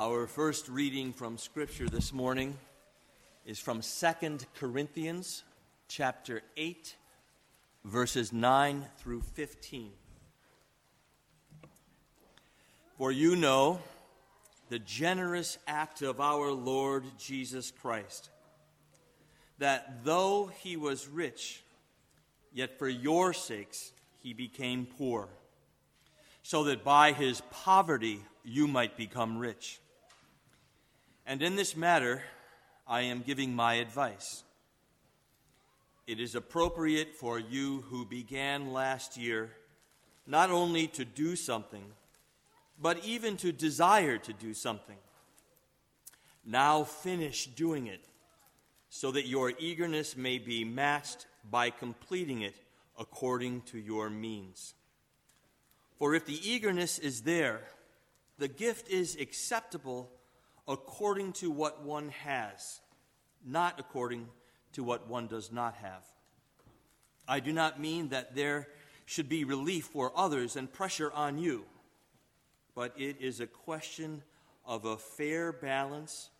Our first reading from Scripture this morning is from 2 Corinthians chapter 8, verses 9 through 15. For you know the generous act of our Lord Jesus Christ, that though he was rich, yet for your sakes he became poor, so that by his poverty you might become rich. And in this matter, I am giving my advice. It is appropriate for you who began last year not only to do something, but even to desire to do something. Now finish doing it, so that your eagerness may be matched by completing it according to your means. For if the eagerness is there, the gift is acceptable according to what one has, not according to what one does not have. I do not mean that there should be relief for others and pressure on you but it is a question of a fair balance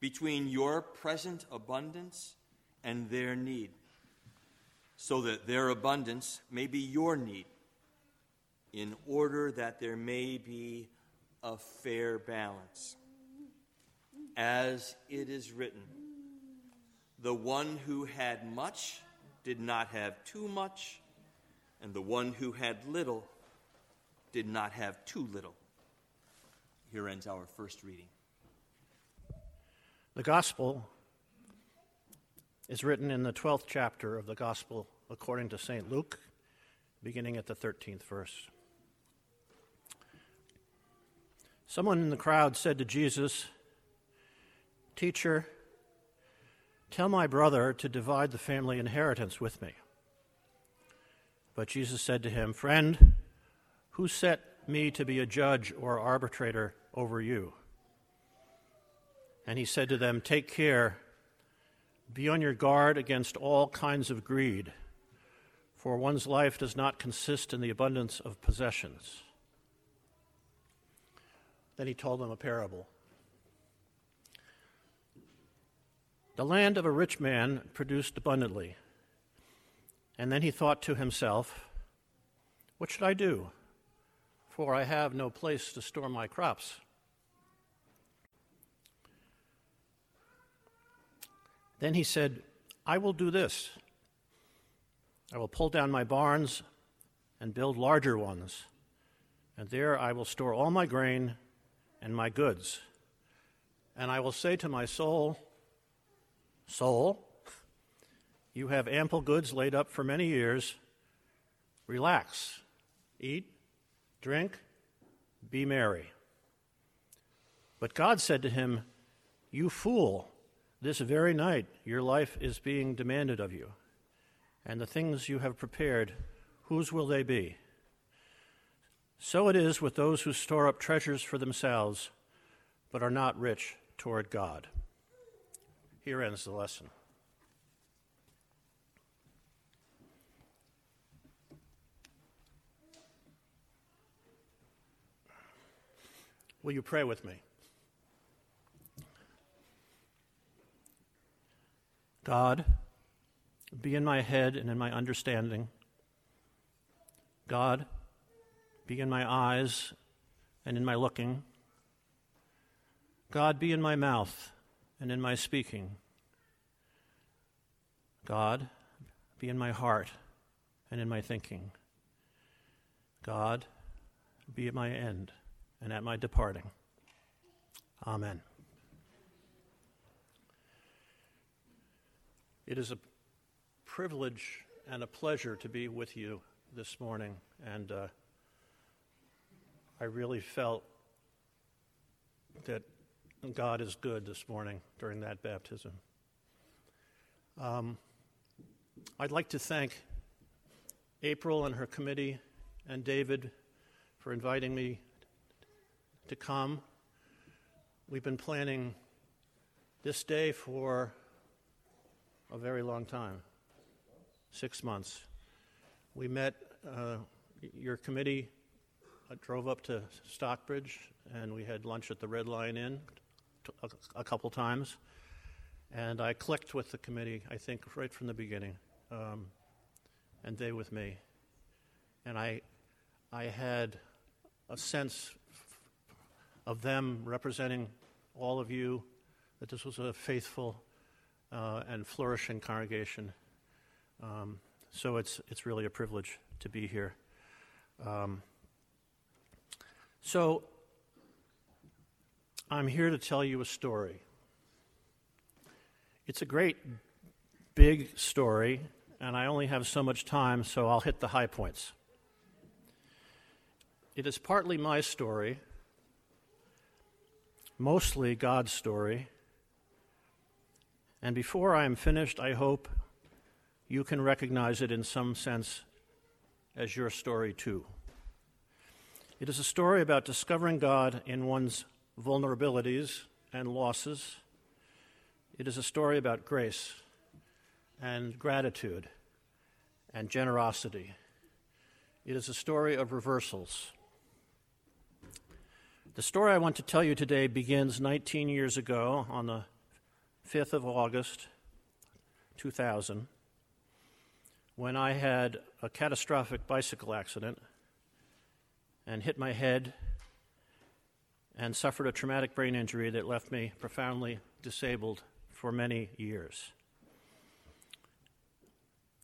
between your present abundance and their need, so that their abundance may be your need, in order that there may be a fair balance. As it is written, the one who had much did not have too much, and the one who had little did not have too little. Here ends our first reading. The Gospel is written in the 12th chapter of the Gospel according to St. Luke, beginning at the 13th verse. Someone in the crowd said to Jesus, Teacher, tell my brother to divide the family inheritance with me. But Jesus said to him, Friend, who set me to be a judge or arbitrator over you. And he said to them, Take care, be on your guard against all kinds of greed, for one's life does not consist in the abundance of possessions. Then he told them a parable. The land of a rich man produced abundantly. And then he thought to himself, What should I do? for I have no place to store my crops. Then he said, I will do this. I will pull down my barns and build larger ones, and there I will store all my grain and my goods. And I will say to my soul, Soul, you have ample goods laid up for many years. Relax, eat, Drink, be merry. But God said to him, You fool, this very night your life is being demanded of you, and the things you have prepared, whose will they be? So it is with those who store up treasures for themselves, but are not rich toward God. Here ends the lesson. Will you pray with me? God, be in my head and in my understanding. God, be in my eyes and in my looking. God, be in my mouth and in my speaking. God, be in my heart and in my thinking. God, be at my end and at my departing. Amen. It is a privilege and a pleasure to be with you this morning, and uh, I really felt that God is good this morning during that baptism. Um, I'd like to thank April and her committee and David for inviting me to come. We've been planning this day for a very long time six months. We met, uh, your committee I drove up to Stockbridge and we had lunch at the Red Lion Inn a, a couple times. And I clicked with the committee, I think, right from the beginning, um, and they with me. And I, I had a sense of them representing all of you that this was a faithful uh, and flourishing congregation. Um, so it's, it's really a privilege to be here. Um, so I'm here to tell you a story. It's a great big story, and I only have so much time, so I'll hit the high points. It is partly my story, mostly God's story. And before I am finished, I hope you can recognize it in some sense as your story too. It is a story about discovering God in one's vulnerabilities and losses. It is a story about grace and gratitude and generosity. It is a story of reversals. The story I want to tell you today begins 19 years ago on the 5th of August, 2000, when I had a catastrophic bicycle accident and hit my head and suffered a traumatic brain injury that left me profoundly disabled for many years.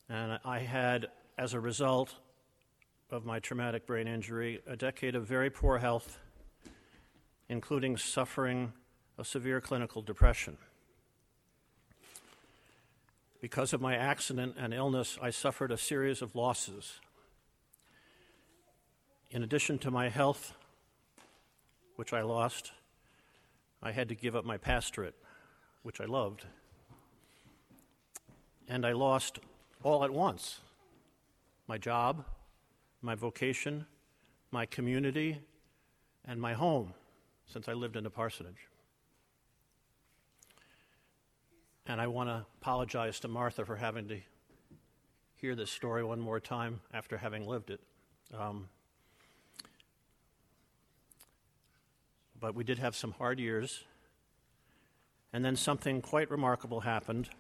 And I had, as a result of my traumatic brain injury, a decade of very poor health, including suffering a severe clinical depression. Because of my accident and illness, I suffered a series of losses. In addition to my health, which I lost, I had to give up my pastorate, which I loved. And I lost all at once my job, my vocation, my community, and my home, since I lived in a parsonage. And I want to apologize to Martha for having to hear this story one more time after having lived it. Um, but we did have some hard years. And then something quite remarkable happened.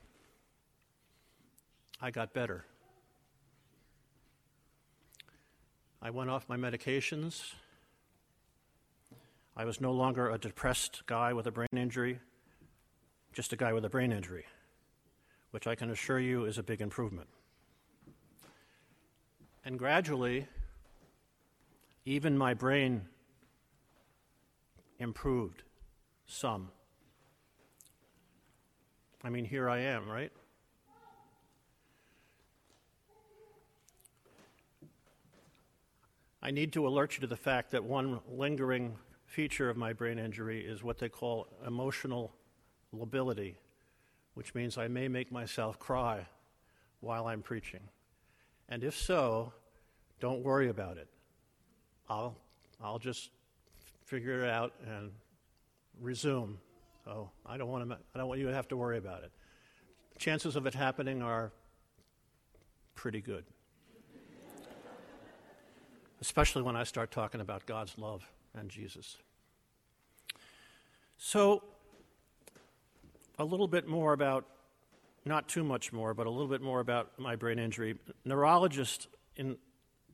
I got better. I went off my medications. I was no longer a depressed guy with a brain injury, just a guy with a brain injury, which I can assure you is a big improvement. And gradually, even my brain improved some. I mean, here I am, right? I need to alert you to the fact that one lingering feature of my brain injury is what they call emotional lability, which means I may make myself cry while I'm preaching. And if so, don't worry about it. I'll, I'll just figure it out and resume. So I don't want to, I don't want you to have to worry about it. Chances of it happening are pretty good. Especially when I start talking about God's love and Jesus. So, a little bit more about, not too much more, but a little bit more about my brain injury. Neurologist, in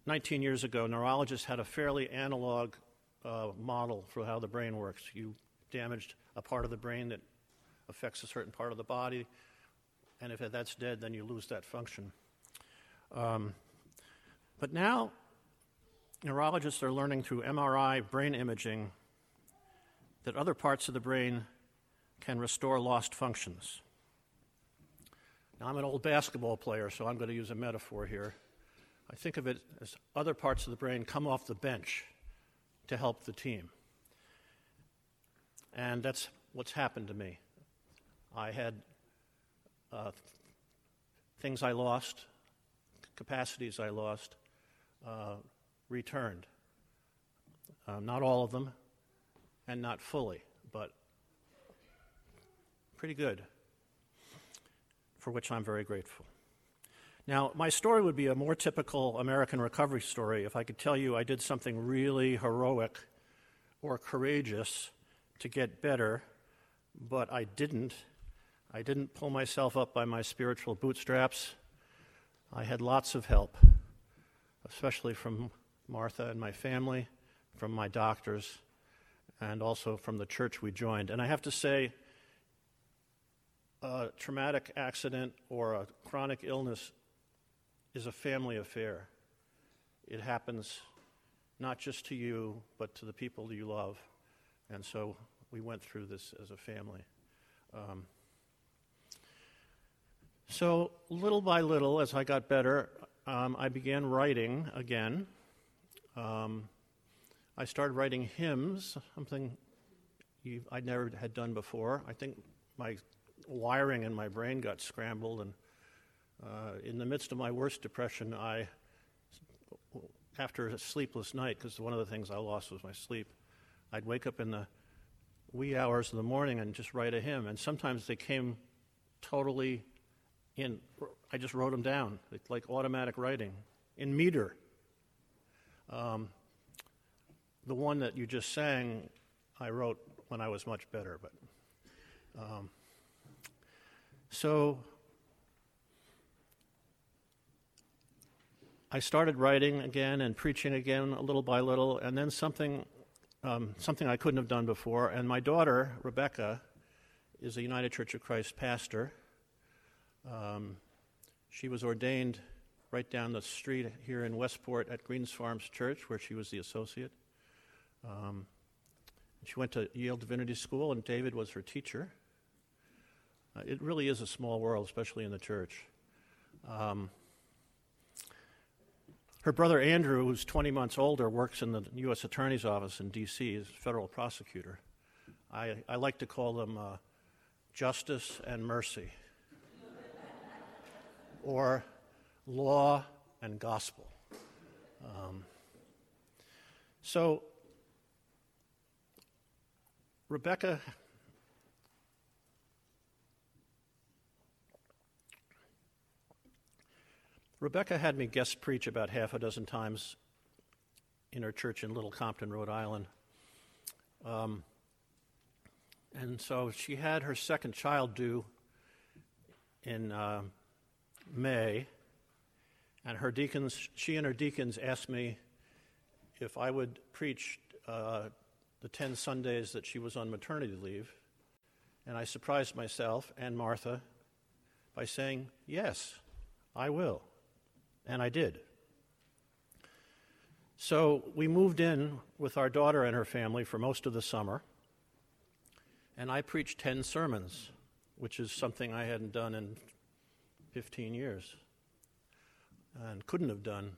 19 years ago, neurologists had a fairly analog uh, model for how the brain works. You damaged a part of the brain that affects a certain part of the body, and if that's dead, then you lose that function. Um, but now, neurologists are learning through MRI brain imaging that other parts of the brain can restore lost functions. Now, I'm an old basketball player, so I'm going to use a metaphor here. I think of it as other parts of the brain come off the bench to help the team. And that's what's happened to me. I had uh, things I lost, capacities I lost, uh, returned. Uh, not all of them, and not fully, but pretty good, for which I'm very grateful. Now, my story would be a more typical American recovery story if I could tell you I did something really heroic or courageous to get better, but I didn't. I didn't pull myself up by my spiritual bootstraps. I had lots of help, especially from Martha and my family, from my doctors, and also from the church we joined. And I have to say, a traumatic accident or a chronic illness is a family affair. It happens not just to you, but to the people you love. And so we went through this as a family. Um, so, little by little, as I got better, um, I began writing again. Um, I started writing hymns, something I never had done before. I think my wiring in my brain got scrambled, and uh, in the midst of my worst depression, I, after a sleepless night, because one of the things I lost was my sleep, I'd wake up in the wee hours of the morning and just write a hymn. And sometimes they came totally in, I just wrote them down, it's like automatic writing, in meter. Um, the one that you just sang, I wrote when I was much better, but. Um, so I started writing again and preaching again, little by little, and then something, um, something I couldn't have done before. And my daughter, Rebecca, is a United Church of Christ pastor. Um, she was ordained right down the street here in Westport at Greens Farms Church, where she was the associate. Um, she went to Yale Divinity School, and David was her teacher. Uh, it really is a small world, especially in the church. Um, her brother Andrew, who's 20 months older, works in the U.S. Attorney's Office in D.C. as federal prosecutor. I, I like to call them uh, justice and mercy, or law and gospel. Um, so, Rebecca Rebecca had me guest preach about half a dozen times in her church in Little Compton, Rhode Island. Um, and so she had her second child due in uh, May, and her deacons, she and her deacons asked me if I would preach uh, the 10 Sundays that she was on maternity leave. And I surprised myself and Martha by saying, Yes, I will. And I did. So we moved in with our daughter and her family for most of the summer. And I preached 10 sermons, which is something I hadn't done in 15 years and couldn't have done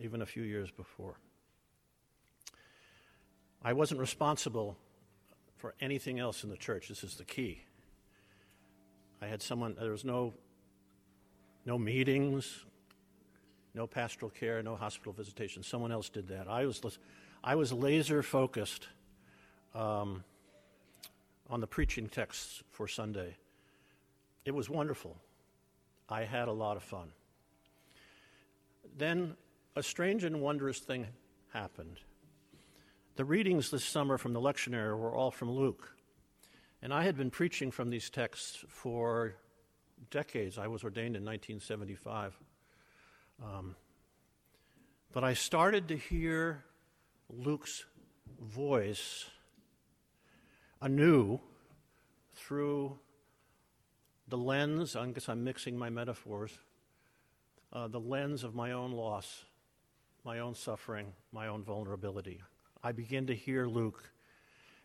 even a few years before. I wasn't responsible for anything else in the church. This is the key. I had someone, there was no, no meetings, no pastoral care, no hospital visitation. Someone else did that. I was, I was laser focused um, on the preaching texts for Sunday. It was wonderful. I had a lot of fun. Then a strange and wondrous thing happened. The readings this summer from the lectionary were all from Luke. And I had been preaching from these texts for decades. I was ordained in 1975. Um, but I started to hear Luke's voice anew through the lens, I guess I'm mixing my metaphors, uh, the lens of my own loss, my own suffering, my own vulnerability. I begin to hear Luke.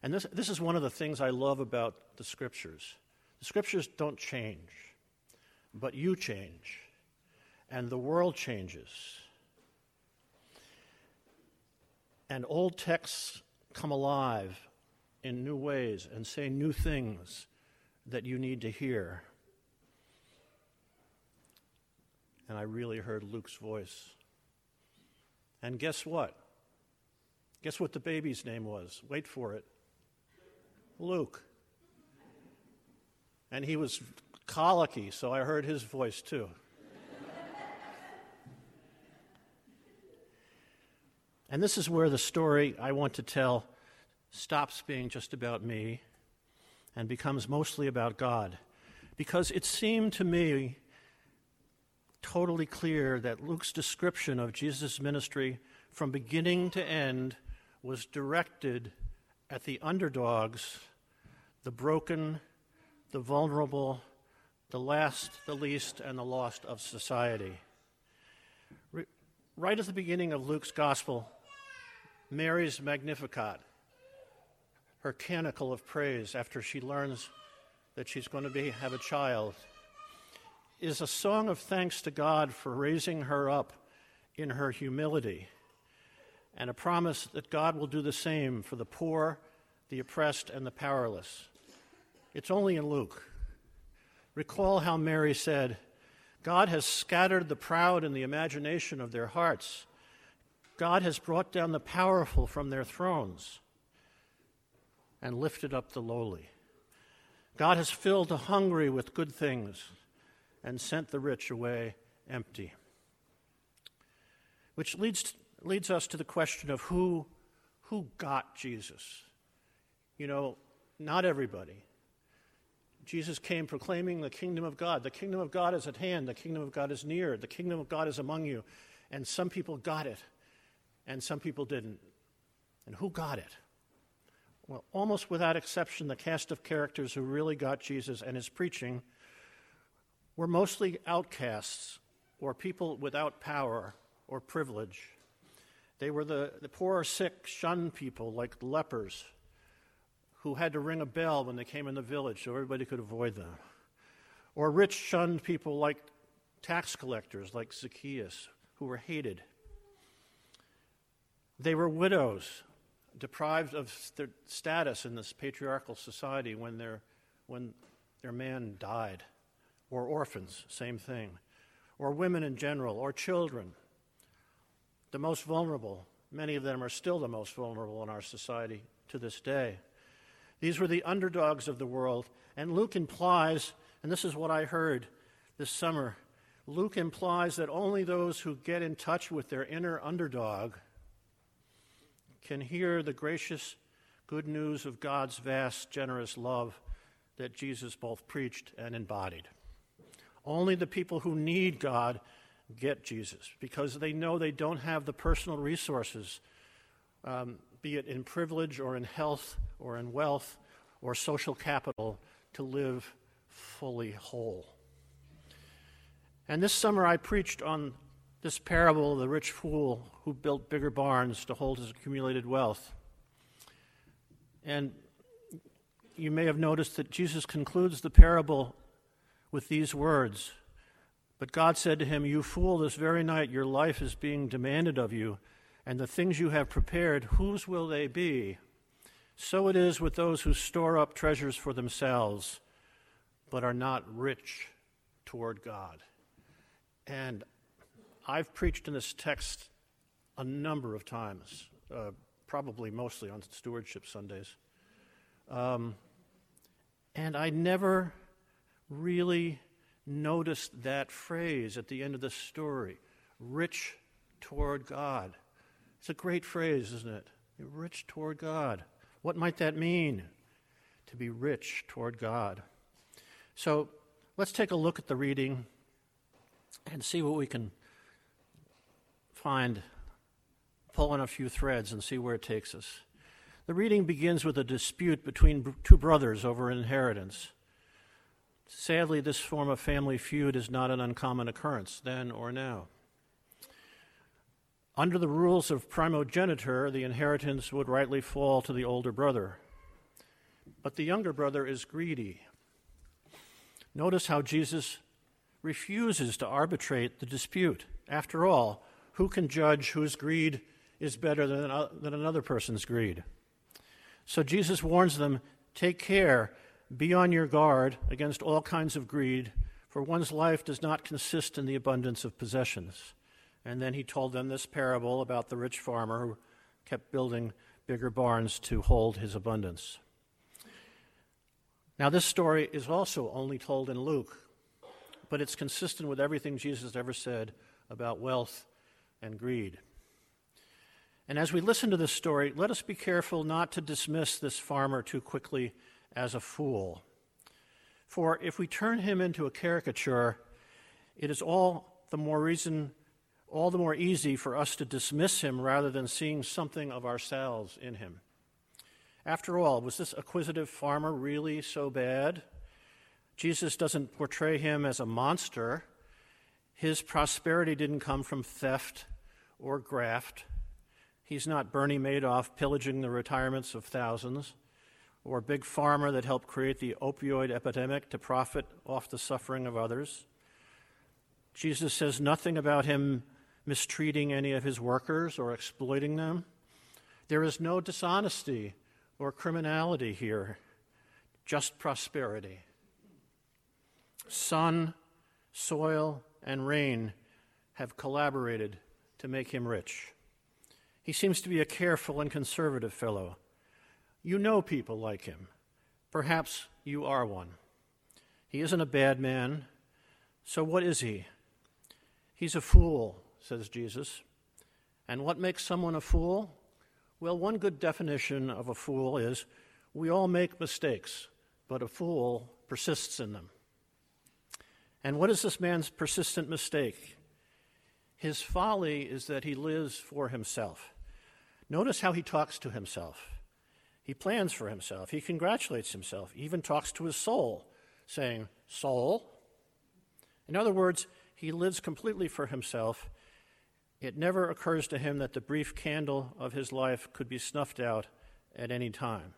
And this, this is one of the things I love about the scriptures. The scriptures don't change, but you change and the world changes. And old texts come alive in new ways and say new things that you need to hear. And I really heard Luke's voice. And guess what? Guess what the baby's name was? Wait for it Luke. And he was colicky, so I heard his voice too. And this is where the story I want to tell stops being just about me and becomes mostly about God. Because it seemed to me totally clear that Luke's description of Jesus' ministry from beginning to end was directed at the underdogs, the broken, the vulnerable, the last, the least, and the lost of society. Right at the beginning of Luke's gospel, Mary's Magnificat, her canticle of praise after she learns that she's going to be, have a child, is a song of thanks to God for raising her up in her humility and a promise that God will do the same for the poor, the oppressed, and the powerless. It's only in Luke. Recall how Mary said, God has scattered the proud in the imagination of their hearts. God has brought down the powerful from their thrones and lifted up the lowly. God has filled the hungry with good things and sent the rich away empty. Which leads, leads us to the question of who, who got Jesus. You know, not everybody. Jesus came proclaiming the kingdom of God. The kingdom of God is at hand. The kingdom of God is near. The kingdom of God is among you. And some people got it, and some people didn't. And who got it? Well, almost without exception, the cast of characters who really got Jesus and his preaching were mostly outcasts or people without power or privilege. They were the, the poor, sick, shunned people like lepers who had to ring a bell when they came in the village so everybody could avoid them. Or rich, shunned people like tax collectors, like Zacchaeus, who were hated. They were widows, deprived of their status in this patriarchal society when their, when their man died. Or orphans, same thing. Or women in general, or children. The most vulnerable, many of them are still the most vulnerable in our society to this day. These were the underdogs of the world. And Luke implies, and this is what I heard this summer Luke implies that only those who get in touch with their inner underdog can hear the gracious good news of God's vast, generous love that Jesus both preached and embodied. Only the people who need God get Jesus because they know they don't have the personal resources um, be it in privilege or in health or in wealth or social capital, to live fully whole. And this summer I preached on this parable of the rich fool who built bigger barns to hold his accumulated wealth. And you may have noticed that Jesus concludes the parable with these words But God said to him, You fool, this very night your life is being demanded of you and the things you have prepared, whose will they be? So it is with those who store up treasures for themselves, but are not rich toward God. And I've preached in this text a number of times, uh, probably mostly on stewardship Sundays. Um, and I never really noticed that phrase at the end of the story rich toward God. It's a great phrase, isn't it? rich toward God. What might that mean? To be rich toward God. So let's take a look at the reading and see what we can find, pull on a few threads and see where it takes us. The reading begins with a dispute between two brothers over an inheritance. Sadly, this form of family feud is not an uncommon occurrence then or now. Under the rules of primogeniture, the inheritance would rightly fall to the older brother. But the younger brother is greedy. Notice how Jesus refuses to arbitrate the dispute. After all, who can judge whose greed is better than, uh, than another person's greed? So Jesus warns them take care, be on your guard against all kinds of greed, for one's life does not consist in the abundance of possessions. And then he told them this parable about the rich farmer who kept building bigger barns to hold his abundance. Now, this story is also only told in Luke, but it's consistent with everything Jesus ever said about wealth and greed. And as we listen to this story, let us be careful not to dismiss this farmer too quickly as a fool. For if we turn him into a caricature, it is all the more reason, all the more easy for us to dismiss him rather than seeing something of ourselves in him. After all, was this acquisitive farmer really so bad? Jesus doesn't portray him as a monster. His prosperity didn't come from theft or graft. He's not Bernie Madoff pillaging the retirements of thousands, or Big Pharma that helped create the opioid epidemic to profit off the suffering of others. Jesus says nothing about him mistreating any of his workers or exploiting them. There is no dishonesty or criminality here, just prosperity. Sun, soil, and rain have collaborated to make him rich. He seems to be a careful and conservative fellow. You know people like him. Perhaps you are one. He isn't a bad man. So what is he? He's a fool, says Jesus. And what makes someone a fool? Well, one good definition of a fool is we all make mistakes, but a fool persists in them. And what is this man's persistent mistake? His folly is that he lives for himself. Notice how he talks to himself. He plans for himself. He congratulates himself, he even talks to his soul, saying, Soul. In other words, he lives completely for himself it never occurs to him that the brief candle of his life could be snuffed out at any time,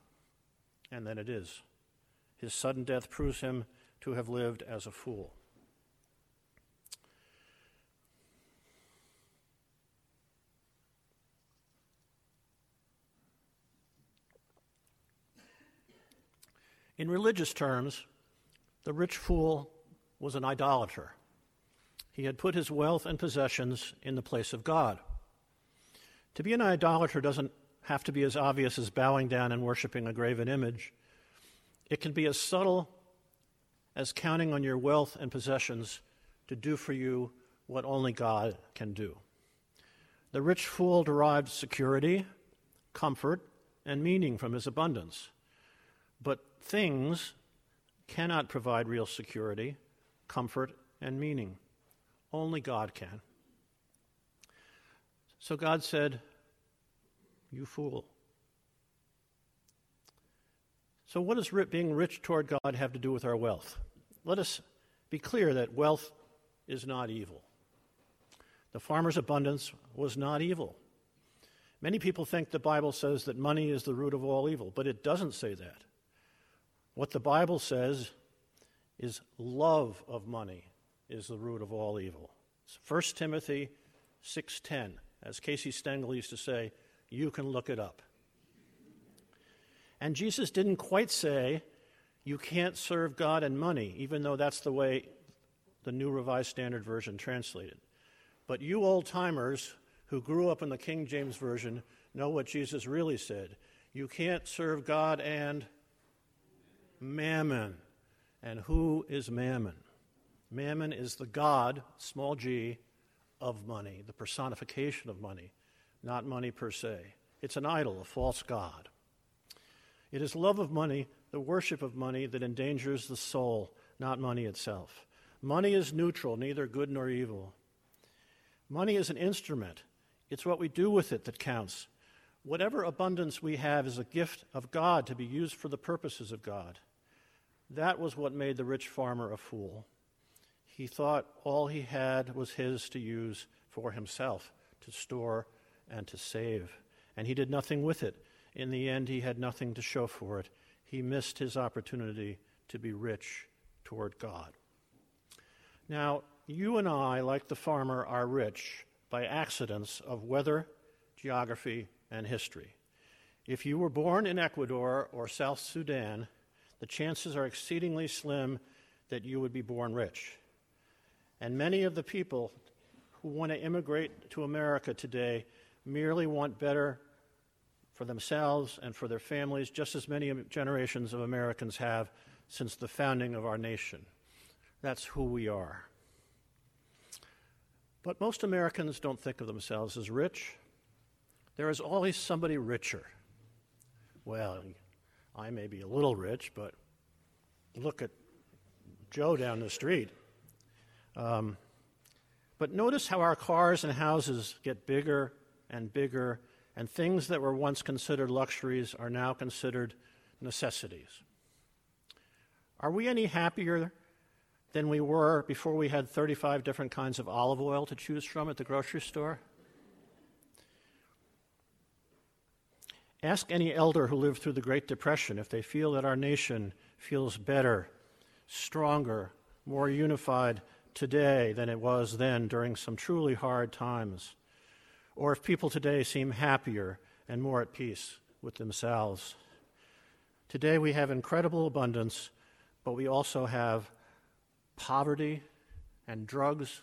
and then it is. His sudden death proves him to have lived as a fool. In religious terms, the rich fool was an idolater. He had put his wealth and possessions in the place of God. To be an idolater doesn't have to be as obvious as bowing down and worshiping a graven image. It can be as subtle as counting on your wealth and possessions to do for you what only God can do. The rich fool derived security, comfort, and meaning from his abundance. But things cannot provide real security, comfort, and meaning. Only God can. So God said, You fool. So, what does being rich toward God have to do with our wealth? Let us be clear that wealth is not evil. The farmer's abundance was not evil. Many people think the Bible says that money is the root of all evil, but it doesn't say that. What the Bible says is love of money is the root of all evil. It's 1 Timothy 6:10. As Casey Stengel used to say, you can look it up. And Jesus didn't quite say you can't serve God and money, even though that's the way the New Revised Standard Version translated. But you old timers who grew up in the King James Version know what Jesus really said. You can't serve God and mammon. And who is mammon? Mammon is the God, small g, of money, the personification of money, not money per se. It's an idol, a false God. It is love of money, the worship of money, that endangers the soul, not money itself. Money is neutral, neither good nor evil. Money is an instrument, it's what we do with it that counts. Whatever abundance we have is a gift of God to be used for the purposes of God. That was what made the rich farmer a fool. He thought all he had was his to use for himself, to store and to save. And he did nothing with it. In the end, he had nothing to show for it. He missed his opportunity to be rich toward God. Now, you and I, like the farmer, are rich by accidents of weather, geography, and history. If you were born in Ecuador or South Sudan, the chances are exceedingly slim that you would be born rich. And many of the people who want to immigrate to America today merely want better for themselves and for their families, just as many generations of Americans have since the founding of our nation. That's who we are. But most Americans don't think of themselves as rich. there is always somebody richer. Well, I may be a little rich, but look at Joe down the street. Um, but notice how our cars and houses get bigger and bigger, and things that were once considered luxuries are now considered necessities. Are we any happier than we were before we had 35 different kinds of olive oil to choose from at the grocery store? Ask any elder who lived through the Great Depression if they feel that our nation feels better, stronger, more unified today than it was then during some truly hard times, or if people today seem happier and more at peace with themselves. Today we have incredible abundance, but we also have poverty and drugs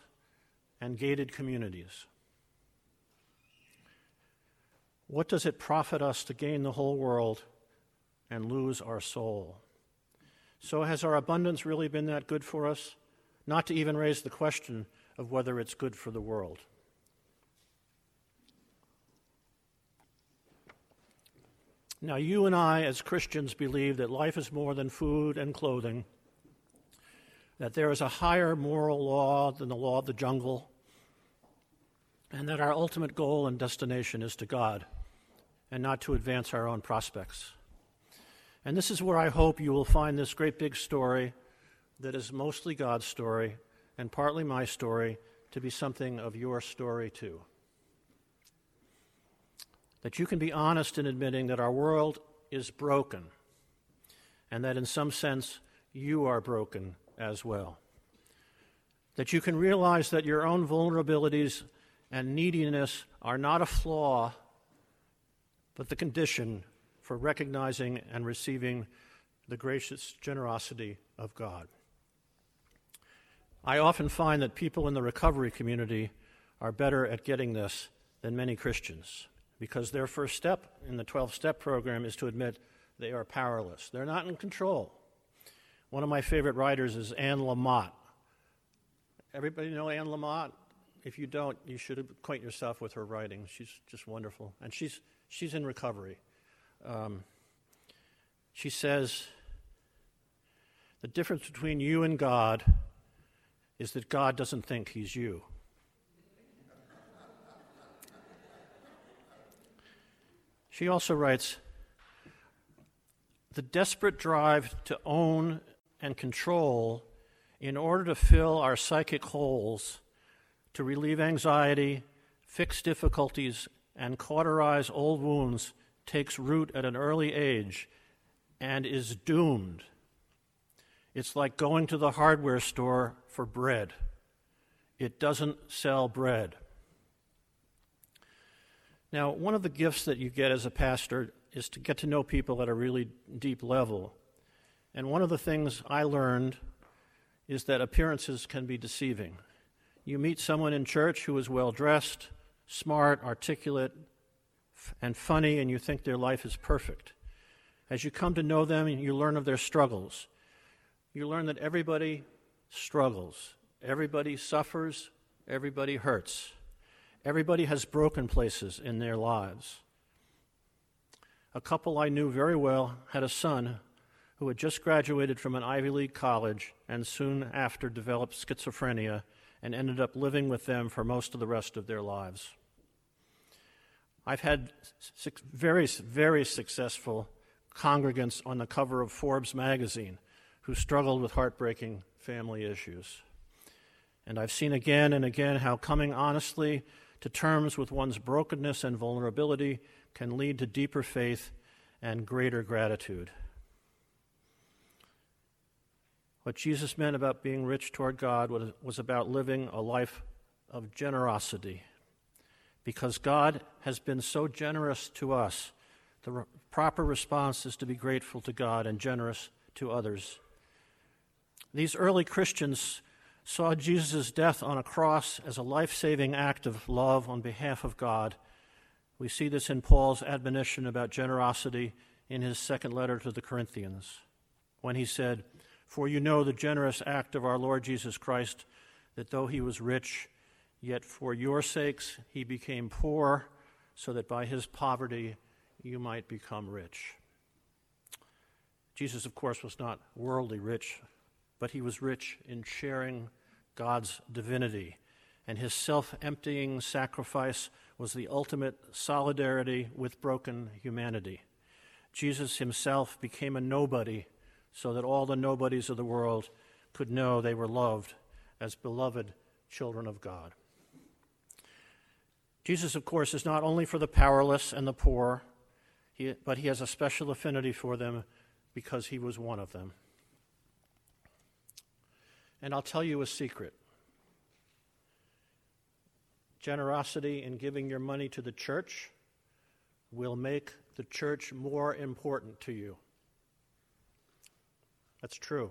and gated communities. What does it profit us to gain the whole world and lose our soul? So, has our abundance really been that good for us? Not to even raise the question of whether it's good for the world. Now, you and I, as Christians, believe that life is more than food and clothing, that there is a higher moral law than the law of the jungle, and that our ultimate goal and destination is to God and not to advance our own prospects. And this is where I hope you will find this great big story that is mostly God's story and partly my story to be something of your story too. That you can be honest in admitting that our world is broken and that in some sense you are broken as well. That you can realize that your own vulnerabilities and neediness are not a flaw but the condition for recognizing and receiving the gracious generosity of God. I often find that people in the recovery community are better at getting this than many Christians because their first step in the 12 step program is to admit they are powerless. They're not in control. One of my favorite writers is Anne Lamott. Everybody know Anne Lamott? If you don't, you should acquaint yourself with her writing. She's just wonderful. And she's She's in recovery. Um, she says, The difference between you and God is that God doesn't think he's you. she also writes, The desperate drive to own and control in order to fill our psychic holes, to relieve anxiety, fix difficulties, and cauterize old wounds takes root at an early age and is doomed. It's like going to the hardware store for bread. It doesn't sell bread. Now, one of the gifts that you get as a pastor is to get to know people at a really deep level. And one of the things I learned is that appearances can be deceiving. You meet someone in church who is well dressed, smart, articulate, and funny, and you think their life is perfect. As you come to know them, you learn of their struggles. You learn that everybody struggles, everybody suffers, everybody hurts, everybody has broken places in their lives. A couple I knew very well had a son who had just graduated from an Ivy League college and soon after developed schizophrenia and ended up living with them for most of the rest of their lives. I've had very, very successful congregants on the cover of Forbes magazine who struggled with heartbreaking family issues. And I've seen again and again how coming honestly to terms with one's brokenness and vulnerability can lead to deeper faith and greater gratitude. What Jesus meant about being rich toward God was about living a life of generosity because God has been so generous to us. The re- proper response is to be grateful to God and generous to others. These early Christians saw Jesus' death on a cross as a life saving act of love on behalf of God. We see this in Paul's admonition about generosity in his second letter to the Corinthians, when he said, For you know the generous act of our Lord Jesus Christ, that though he was rich, Yet for your sakes he became poor, so that by his poverty you might become rich. Jesus, of course, was not worldly rich, but he was rich in sharing God's divinity, and his self emptying sacrifice was the ultimate solidarity with broken humanity. Jesus himself became a nobody so that all the nobodies of the world could know they were loved as beloved children of God. Jesus, of course, is not only for the powerless and the poor, but he has a special affinity for them because he was one of them. And I'll tell you a secret generosity in giving your money to the church will make the church more important to you. That's true.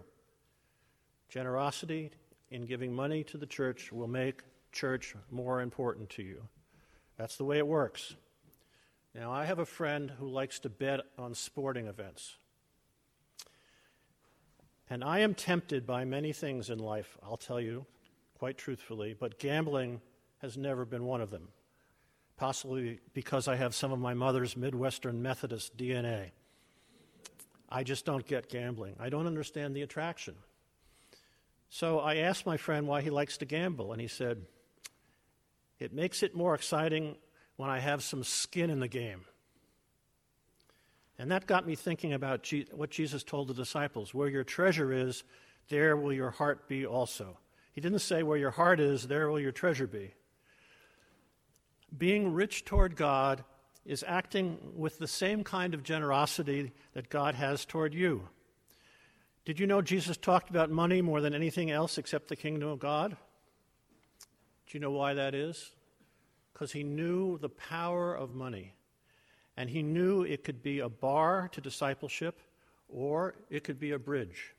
Generosity in giving money to the church will make church more important to you. That's the way it works. Now, I have a friend who likes to bet on sporting events. And I am tempted by many things in life, I'll tell you quite truthfully, but gambling has never been one of them, possibly because I have some of my mother's Midwestern Methodist DNA. I just don't get gambling. I don't understand the attraction. So I asked my friend why he likes to gamble, and he said, It makes it more exciting when I have some skin in the game. And that got me thinking about what Jesus told the disciples where your treasure is, there will your heart be also. He didn't say where your heart is, there will your treasure be. Being rich toward God is acting with the same kind of generosity that God has toward you. Did you know Jesus talked about money more than anything else except the kingdom of God? Do you know why that is? Because he knew the power of money. And he knew it could be a bar to discipleship or it could be a bridge.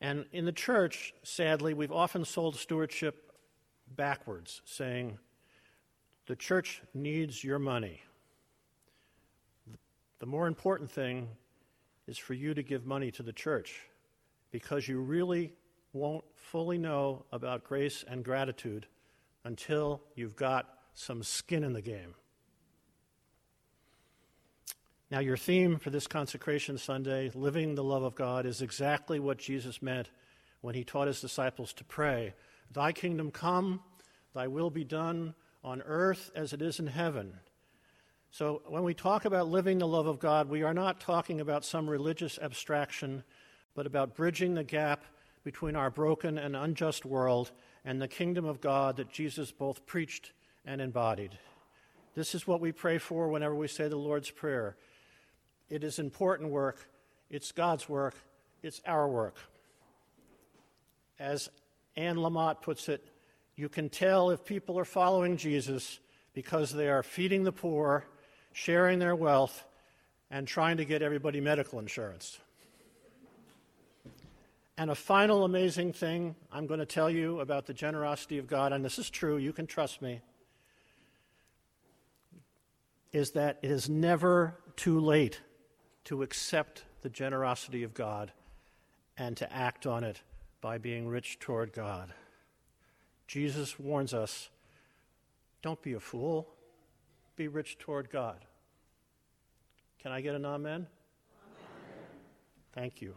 And in the church, sadly, we've often sold stewardship backwards, saying, the church needs your money. The more important thing is for you to give money to the church because you really won't fully know about grace and gratitude until you've got some skin in the game. Now, your theme for this consecration Sunday, Living the Love of God, is exactly what Jesus meant when he taught his disciples to pray Thy kingdom come, thy will be done on earth as it is in heaven. So, when we talk about living the love of God, we are not talking about some religious abstraction, but about bridging the gap between our broken and unjust world and the kingdom of God that Jesus both preached and embodied. This is what we pray for whenever we say the Lord's Prayer. It is important work, it's God's work, it's our work. As Anne Lamott puts it, you can tell if people are following Jesus because they are feeding the poor sharing their wealth, and trying to get everybody medical insurance. And a final amazing thing I'm going to tell you about the generosity of God, and this is true, you can trust me, is that it is never too late to accept the generosity of God and to act on it by being rich toward God. Jesus warns us don't be a fool be rich toward God. Can I get an amen? amen. Thank you.